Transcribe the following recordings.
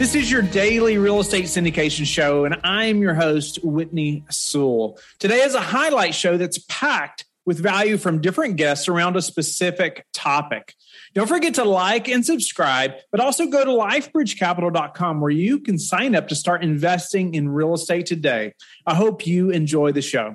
This is your daily real estate syndication show, and I'm your host, Whitney Sewell. Today is a highlight show that's packed with value from different guests around a specific topic. Don't forget to like and subscribe, but also go to lifebridgecapital.com where you can sign up to start investing in real estate today. I hope you enjoy the show.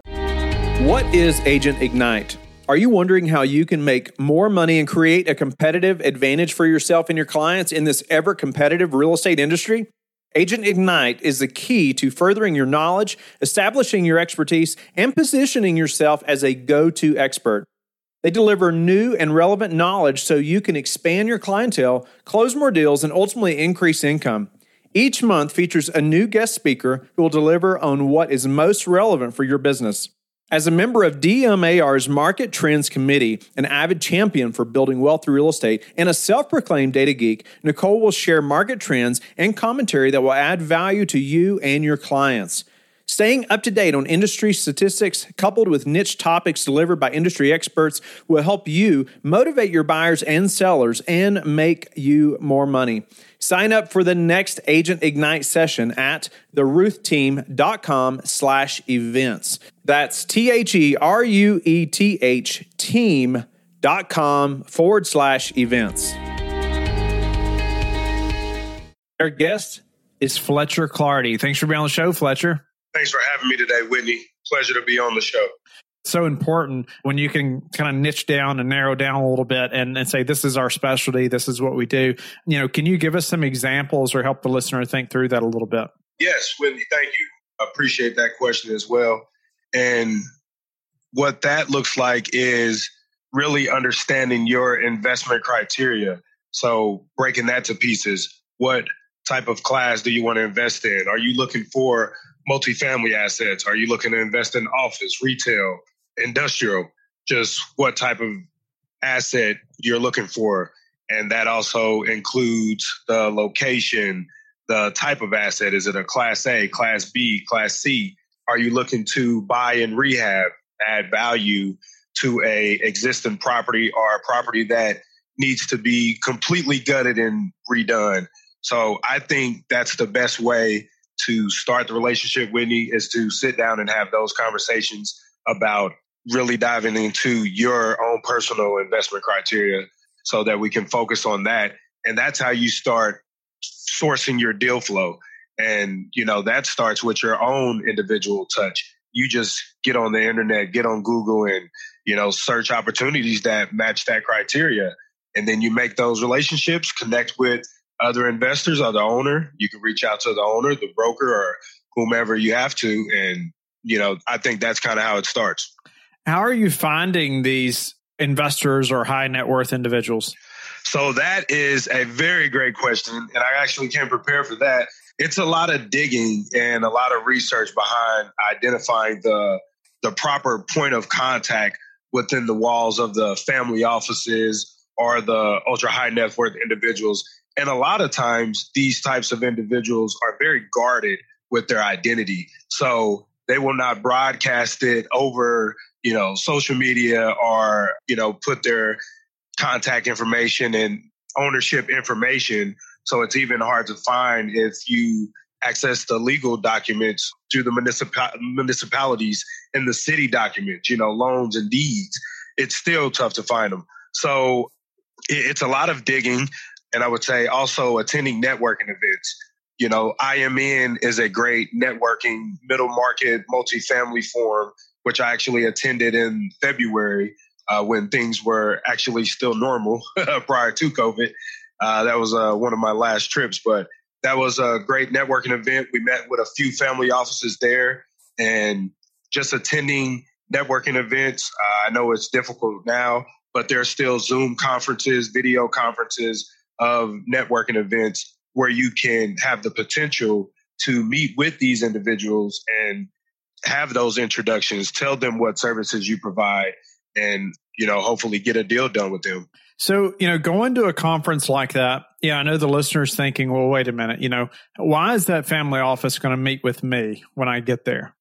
What is Agent Ignite? Are you wondering how you can make more money and create a competitive advantage for yourself and your clients in this ever competitive real estate industry? Agent Ignite is the key to furthering your knowledge, establishing your expertise, and positioning yourself as a go to expert. They deliver new and relevant knowledge so you can expand your clientele, close more deals, and ultimately increase income. Each month features a new guest speaker who will deliver on what is most relevant for your business. As a member of DMAR's Market Trends Committee, an avid champion for building wealth through real estate, and a self proclaimed data geek, Nicole will share market trends and commentary that will add value to you and your clients. Staying up to date on industry statistics, coupled with niche topics delivered by industry experts, will help you motivate your buyers and sellers and make you more money. Sign up for the next Agent Ignite session at theruethteam.com slash events. That's T-H-E-R-U-E-T-H team.com forward slash events. Our guest is Fletcher Clardy. Thanks for being on the show, Fletcher. Thanks for having me today, Whitney. Pleasure to be on the show. So important when you can kind of niche down and narrow down a little bit and, and say this is our specialty. This is what we do. You know can you give us some examples or help the listener think through that a little bit? Yes whitney thank you. I appreciate that question as well. And what that looks like is really understanding your investment criteria. So breaking that to pieces what type of class do you want to invest in? Are you looking for multifamily assets are you looking to invest in office retail industrial, just what type of asset you're looking for. And that also includes the location, the type of asset. Is it a class A, class B, class C? Are you looking to buy and rehab, add value to a existing property or a property that needs to be completely gutted and redone? So I think that's the best way to start the relationship, Whitney, is to sit down and have those conversations about really diving into your own personal investment criteria so that we can focus on that. And that's how you start sourcing your deal flow. And, you know, that starts with your own individual touch. You just get on the internet, get on Google and, you know, search opportunities that match that criteria. And then you make those relationships, connect with other investors or the owner. You can reach out to the owner, the broker, or whomever you have to. And, you know, I think that's kind of how it starts. How are you finding these investors or high net worth individuals? So that is a very great question. And I actually can't prepare for that. It's a lot of digging and a lot of research behind identifying the the proper point of contact within the walls of the family offices or the ultra high net worth individuals. And a lot of times these types of individuals are very guarded with their identity. So they will not broadcast it over you know, social media or, you know, put their contact information and ownership information. So it's even hard to find if you access the legal documents through the municipal- municipalities and the city documents, you know, loans and deeds. It's still tough to find them. So it's a lot of digging. And I would say also attending networking events. You know, IMN is a great networking middle market multifamily forum which I actually attended in February uh, when things were actually still normal prior to COVID. Uh, that was uh, one of my last trips, but that was a great networking event. We met with a few family offices there and just attending networking events. Uh, I know it's difficult now, but there's still Zoom conferences, video conferences of networking events where you can have the potential to meet with these individuals and have those introductions, tell them what services you provide, and you know, hopefully get a deal done with them. So, you know, going to a conference like that, yeah, I know the listeners thinking, well, wait a minute, you know, why is that family office going to meet with me when I get there?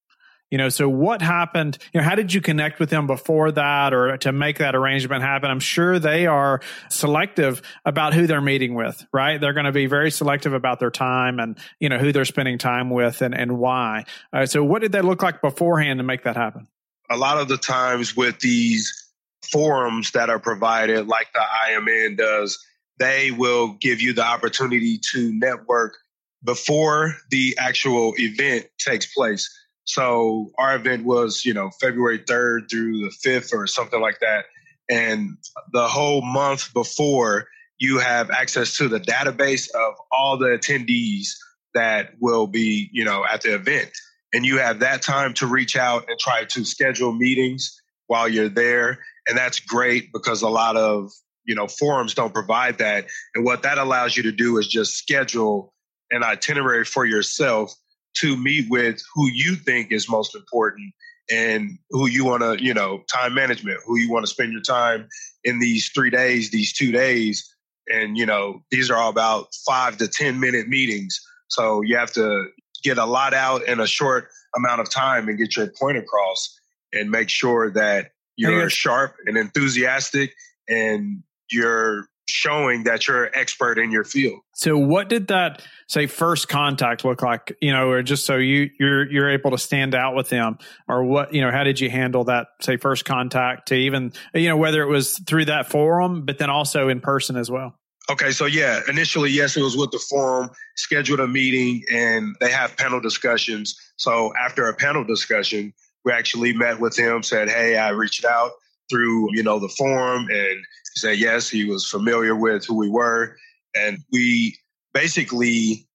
You know, so what happened? You know, how did you connect with them before that or to make that arrangement happen? I'm sure they are selective about who they're meeting with, right? They're going to be very selective about their time and, you know, who they're spending time with and, and why. Uh, so what did that look like beforehand to make that happen? A lot of the times with these forums that are provided, like the IMN does, they will give you the opportunity to network before the actual event takes place. So our event was, you know, February 3rd through the 5th or something like that. And the whole month before, you have access to the database of all the attendees that will be, you know, at the event. And you have that time to reach out and try to schedule meetings while you're there. And that's great because a lot of, you know, forums don't provide that. And what that allows you to do is just schedule an itinerary for yourself to meet with who you think is most important and who you want to, you know, time management, who you want to spend your time in these three days, these two days. And, you know, these are all about five to 10 minute meetings. So you have to get a lot out in a short amount of time and get your point across and make sure that you're sharp and enthusiastic and you're showing that you're an expert in your field. So what did that say first contact look like, you know, or just so you you're you're able to stand out with them or what, you know, how did you handle that say first contact to even you know whether it was through that forum but then also in person as well? Okay, so yeah, initially yes, it was with the forum, scheduled a meeting and they have panel discussions. So after a panel discussion, we actually met with him, said, "Hey, I reached out through, you know, the forum and he said yes, he was familiar with who we were. And we basically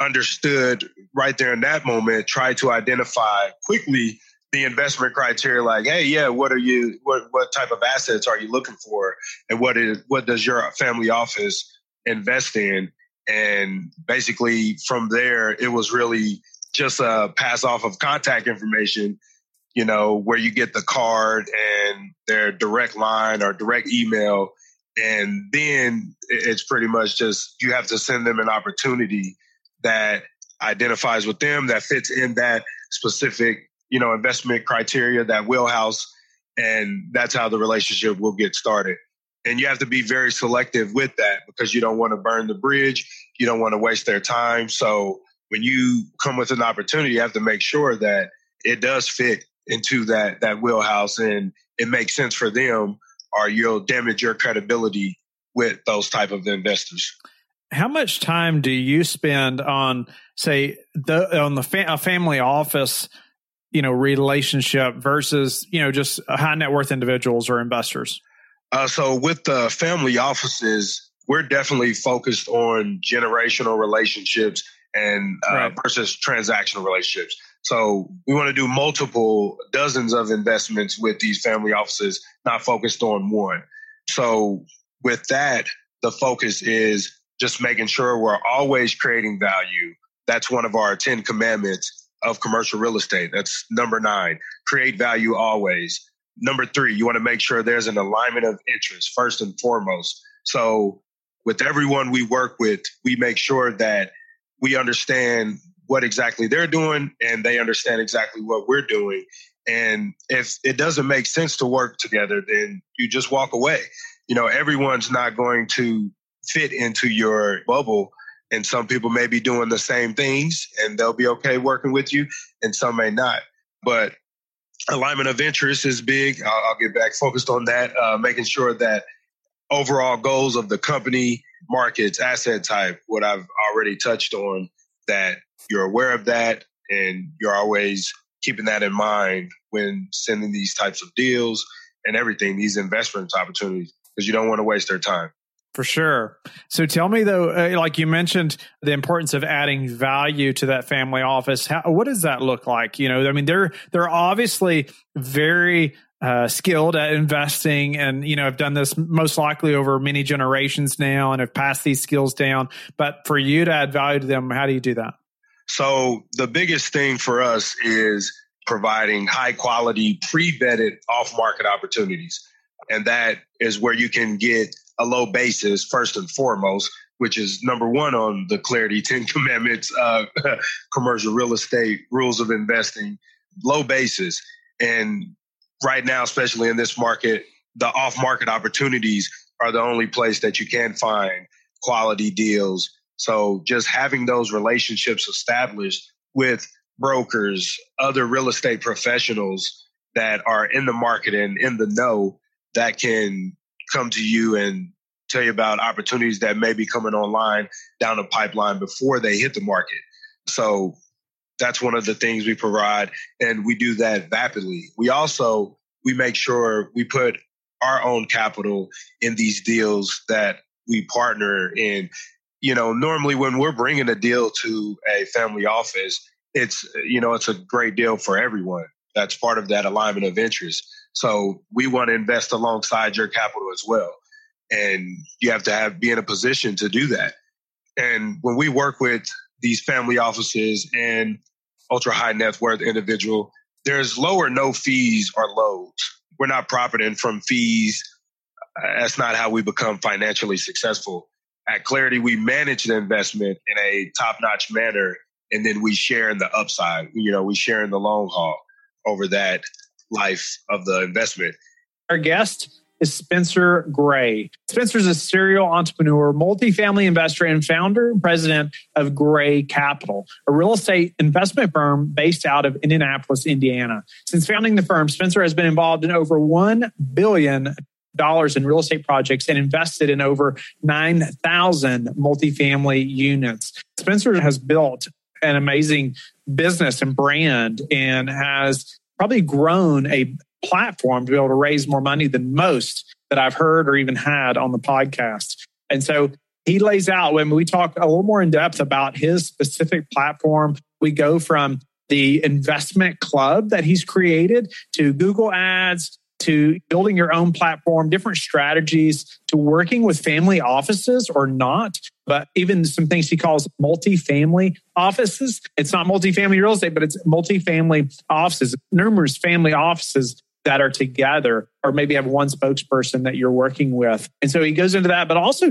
understood right there in that moment, tried to identify quickly the investment criteria like hey yeah what are you what what type of assets are you looking for and what is what does your family office invest in and basically from there it was really just a pass off of contact information you know, where you get the card and their direct line or direct email. And then it's pretty much just you have to send them an opportunity that identifies with them, that fits in that specific, you know, investment criteria, that wheelhouse. And that's how the relationship will get started. And you have to be very selective with that because you don't want to burn the bridge. You don't want to waste their time. So when you come with an opportunity, you have to make sure that it does fit into that that wheelhouse and it makes sense for them or you'll damage your credibility with those type of investors. How much time do you spend on say the on the fa- a family office you know relationship versus you know just high net worth individuals or investors? Uh, so with the family offices we're definitely focused on generational relationships and uh, right. versus transactional relationships so we want to do multiple dozens of investments with these family offices, not focused on one. So with that, the focus is just making sure we're always creating value. That's one of our 10 commandments of commercial real estate. That's number nine, create value always. Number three, you want to make sure there's an alignment of interest first and foremost. So with everyone we work with, we make sure that we understand what exactly they're doing and they understand exactly what we're doing. And if it doesn't make sense to work together, then you just walk away. You know, everyone's not going to fit into your bubble. And some people may be doing the same things and they'll be okay working with you, and some may not. But alignment of interest is big. I'll, I'll get back focused on that, uh, making sure that overall goals of the company, markets, asset type, what I've already touched on, that you're aware of that and you're always keeping that in mind when sending these types of deals and everything, these investment opportunities, because you don't want to waste their time. For sure. So tell me though, uh, like you mentioned, the importance of adding value to that family office. How, what does that look like? You know, I mean, they're they're obviously very uh, skilled at investing, and you know, have done this most likely over many generations now, and have passed these skills down. But for you to add value to them, how do you do that? So the biggest thing for us is providing high quality, pre vetted off market opportunities. And that is where you can get a low basis first and foremost, which is number one on the Clarity 10 Commandments, uh, commercial real estate rules of investing. low basis. And right now, especially in this market, the off market opportunities are the only place that you can find quality deals. So just having those relationships established with brokers, other real estate professionals that are in the market and in the know that can come to you and tell you about opportunities that may be coming online down the pipeline before they hit the market. So that's one of the things we provide and we do that rapidly. We also we make sure we put our own capital in these deals that we partner in. You know, normally when we're bringing a deal to a family office, it's you know, it's a great deal for everyone. That's part of that alignment of interest. So we want to invest alongside your capital as well. And you have to have be in a position to do that. And when we work with these family offices and ultra high net worth individual, there's low or no fees or loads. We're not profiting from fees. That's not how we become financially successful. At Clarity, we manage the investment in a top notch manner, and then we share in the upside. You know, we share in the long haul over that life of the investment. Our guest is Spencer Gray. Spencer is a serial entrepreneur, multifamily investor, and founder and president of Gray Capital, a real estate investment firm based out of Indianapolis, Indiana. Since founding the firm, Spencer has been involved in over $1 billion in real estate projects and invested in over 9,000 multifamily units. Spencer has built an amazing business and brand and has probably grown a platform to be able to raise more money than most that I've heard or even had on the podcast. And so he lays out when we talk a little more in depth about his specific platform. We go from the investment club that he's created to Google Ads to building your own platform, different strategies to working with family offices or not, but even some things he calls multifamily offices. It's not multifamily real estate, but it's multifamily offices, numerous family offices that are together, or maybe have one spokesperson that you're working with. And so he goes into that, but also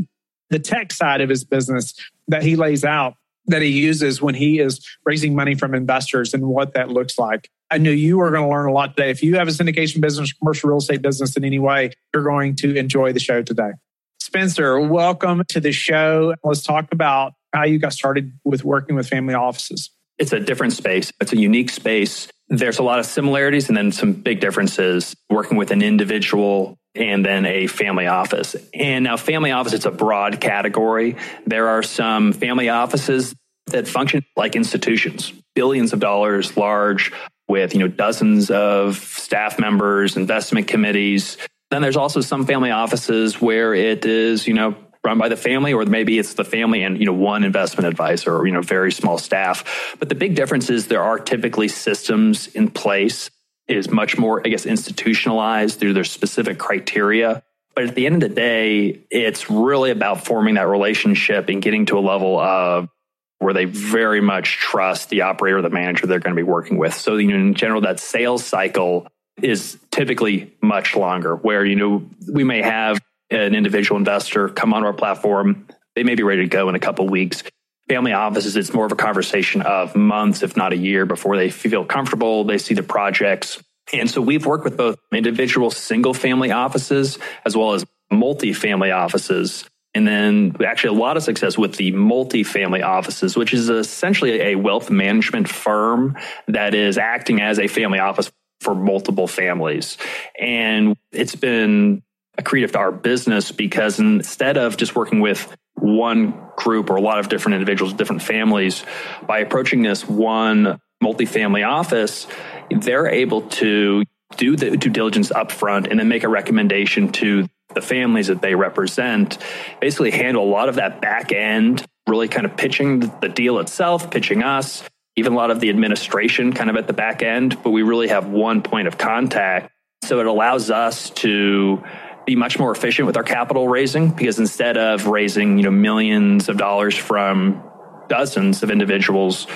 the tech side of his business that he lays out that he uses when he is raising money from investors and what that looks like. I knew you were going to learn a lot today. If you have a syndication business, commercial real estate business in any way, you're going to enjoy the show today. Spencer, welcome to the show. Let's talk about how you got started with working with family offices. It's a different space. It's a unique space there's a lot of similarities and then some big differences working with an individual and then a family office. And now family office, it's a broad category. There are some family offices that function like institutions, billions of dollars large with, you know, dozens of staff members, investment committees. Then there's also some family offices where it is, you know, run by the family, or maybe it's the family and you know one investment advisor or you know very small staff. But the big difference is there are typically systems in place. It is much more, I guess, institutionalized through their specific criteria. But at the end of the day, it's really about forming that relationship and getting to a level of where they very much trust the operator or the manager they're going to be working with. So, you know, in general, that sales cycle is typically much longer where, you know, we may have an individual investor come on our platform, they may be ready to go in a couple weeks. Family offices, it's more of a conversation of months, if not a year, before they feel comfortable. They see the projects. And so we've worked with both individual single family offices as well as multi-family offices. And then actually a lot of success with the multi-family offices, which is essentially a wealth management firm that is acting as a family office for multiple families. And it's been accretive to our business because instead of just working with one group or a lot of different individuals, different families, by approaching this one multifamily office, they're able to do the due diligence upfront and then make a recommendation to the families that they represent, basically handle a lot of that back end, really kind of pitching the deal itself, pitching us, even a lot of the administration kind of at the back end, but we really have one point of contact. So it allows us to be much more efficient with our capital raising because instead of raising, you know, millions of dollars from dozens of individuals,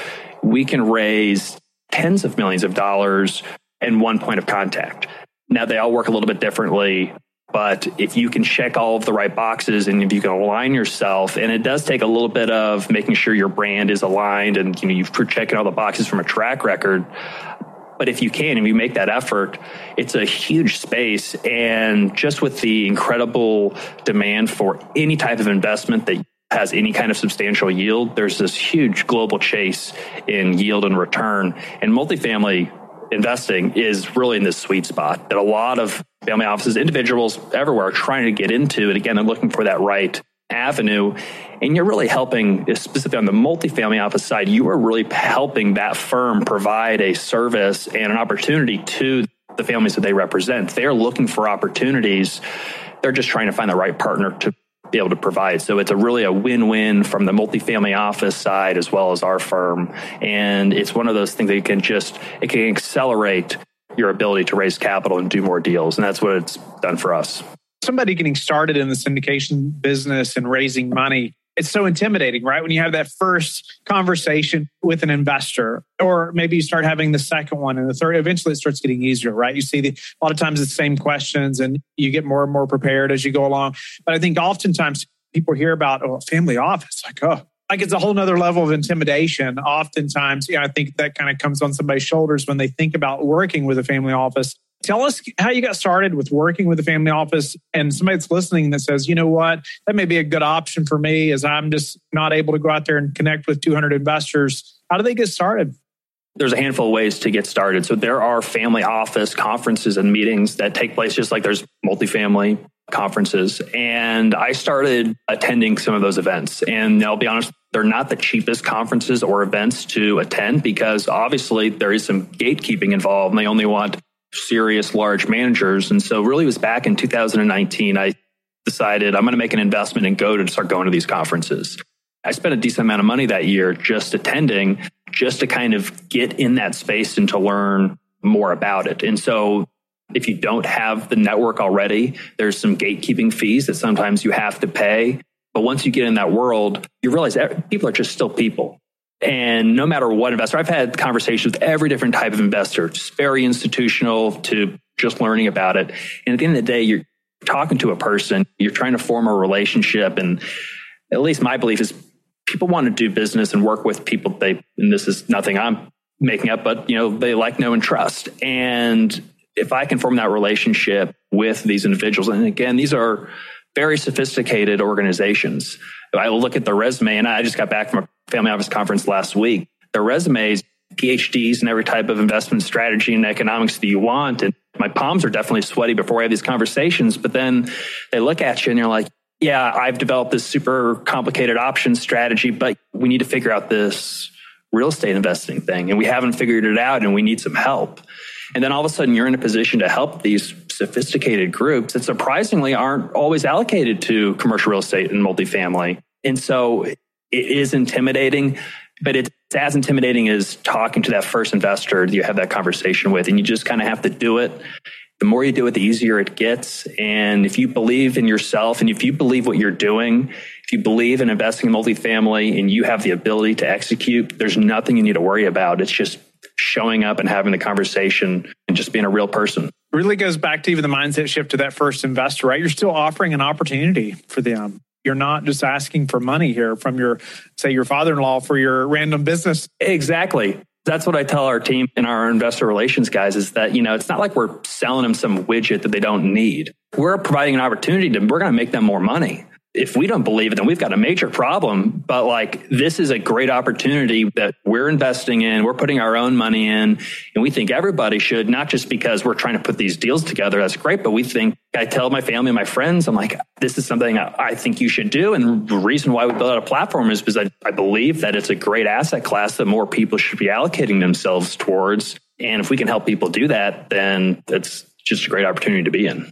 we can raise tens of millions of dollars in one point of contact. Now they all work a little bit differently, but if you can check all of the right boxes and if you can align yourself, and it does take a little bit of making sure your brand is aligned and you know you've checking all the boxes from a track record, But if you can, if you make that effort, it's a huge space. And just with the incredible demand for any type of investment that has any kind of substantial yield, there's this huge global chase in yield and return. And multifamily investing is really in this sweet spot that a lot of family offices, individuals everywhere are trying to get into. And again, they're looking for that right avenue. And you're really helping, specifically on the multifamily office side, you are really helping that firm provide a service and an opportunity to the families that they represent. They're looking for opportunities. They're just trying to find the right partner to be able to provide. So it's a really a win-win from the multifamily office side as well as our firm. And it's one of those things that you can just, it can accelerate your ability to raise capital and do more deals. And that's what it's done for us. Somebody getting started in the syndication business and raising money, it's so intimidating, right? When you have that first conversation with an investor, or maybe you start having the second one and the third, eventually it starts getting easier, right? You see the, a lot of times the same questions and you get more and more prepared as you go along. But I think oftentimes people hear about oh, family office, like, oh, like it's a whole nother level of intimidation. Oftentimes, yeah, I think that kind of comes on somebody's shoulders when they think about working with a family office. Tell us how you got started with working with the family office and somebody that's listening that says, you know what, that may be a good option for me as I'm just not able to go out there and connect with 200 investors. How do they get started? There's a handful of ways to get started. So there are family office conferences and meetings that take place just like there's multifamily conferences. And I started attending some of those events. And I'll be honest, they're not the cheapest conferences or events to attend because obviously there is some gatekeeping involved and they only want serious large managers. And so really it was back in 2019, I decided I'm going to make an investment and go to start going to these conferences. I spent a decent amount of money that year just attending, just to kind of get in that space and to learn more about it. And so if you don't have the network already, there's some gatekeeping fees that sometimes you have to pay. But once you get in that world, you realize people are just still people. And no matter what investor, I've had conversations with every different type of investor, just very institutional to just learning about it. And at the end of the day, you're talking to a person, you're trying to form a relationship. And at least my belief is people want to do business and work with people they, and this is nothing I'm making up, but you know, they like, know, and trust. And if I can form that relationship with these individuals, and again, these are very sophisticated organizations. I look at the resume, and I just got back from a family office conference last week. Their resumes, PhDs, and every type of investment strategy and economics that you want. And my palms are definitely sweaty before I have these conversations. But then they look at you and you're like, yeah, I've developed this super complicated option strategy, but we need to figure out this real estate investing thing. And we haven't figured it out and we need some help. And then all of a sudden, you're in a position to help these sophisticated groups that surprisingly aren't always allocated to commercial real estate and multifamily. And so it is intimidating, but it's as intimidating as talking to that first investor that you have that conversation with. And you just kind of have to do it. The more you do it, the easier it gets. And if you believe in yourself and if you believe what you're doing, if you believe in investing in multifamily and you have the ability to execute, there's nothing you need to worry about. It's just showing up and having the conversation and just being a real person. Really goes back to even the mindset shift to that first investor, right? You're still offering an opportunity for them. You're not just asking for money here from your, say, your father in law for your random business. Exactly. That's what I tell our team and our investor relations guys is that, you know, it's not like we're selling them some widget that they don't need. We're providing an opportunity to, we're going to make them more money if we don't believe it, then we've got a major problem. But like, this is a great opportunity that we're investing in. We're putting our own money in and we think everybody should, not just because we're trying to put these deals together. That's great. But we think I tell my family, and my friends, I'm like, this is something I think you should do. And the reason why we built out a platform is because I, I believe that it's a great asset class that more people should be allocating themselves towards. And if we can help people do that, then it's just a great opportunity to be in.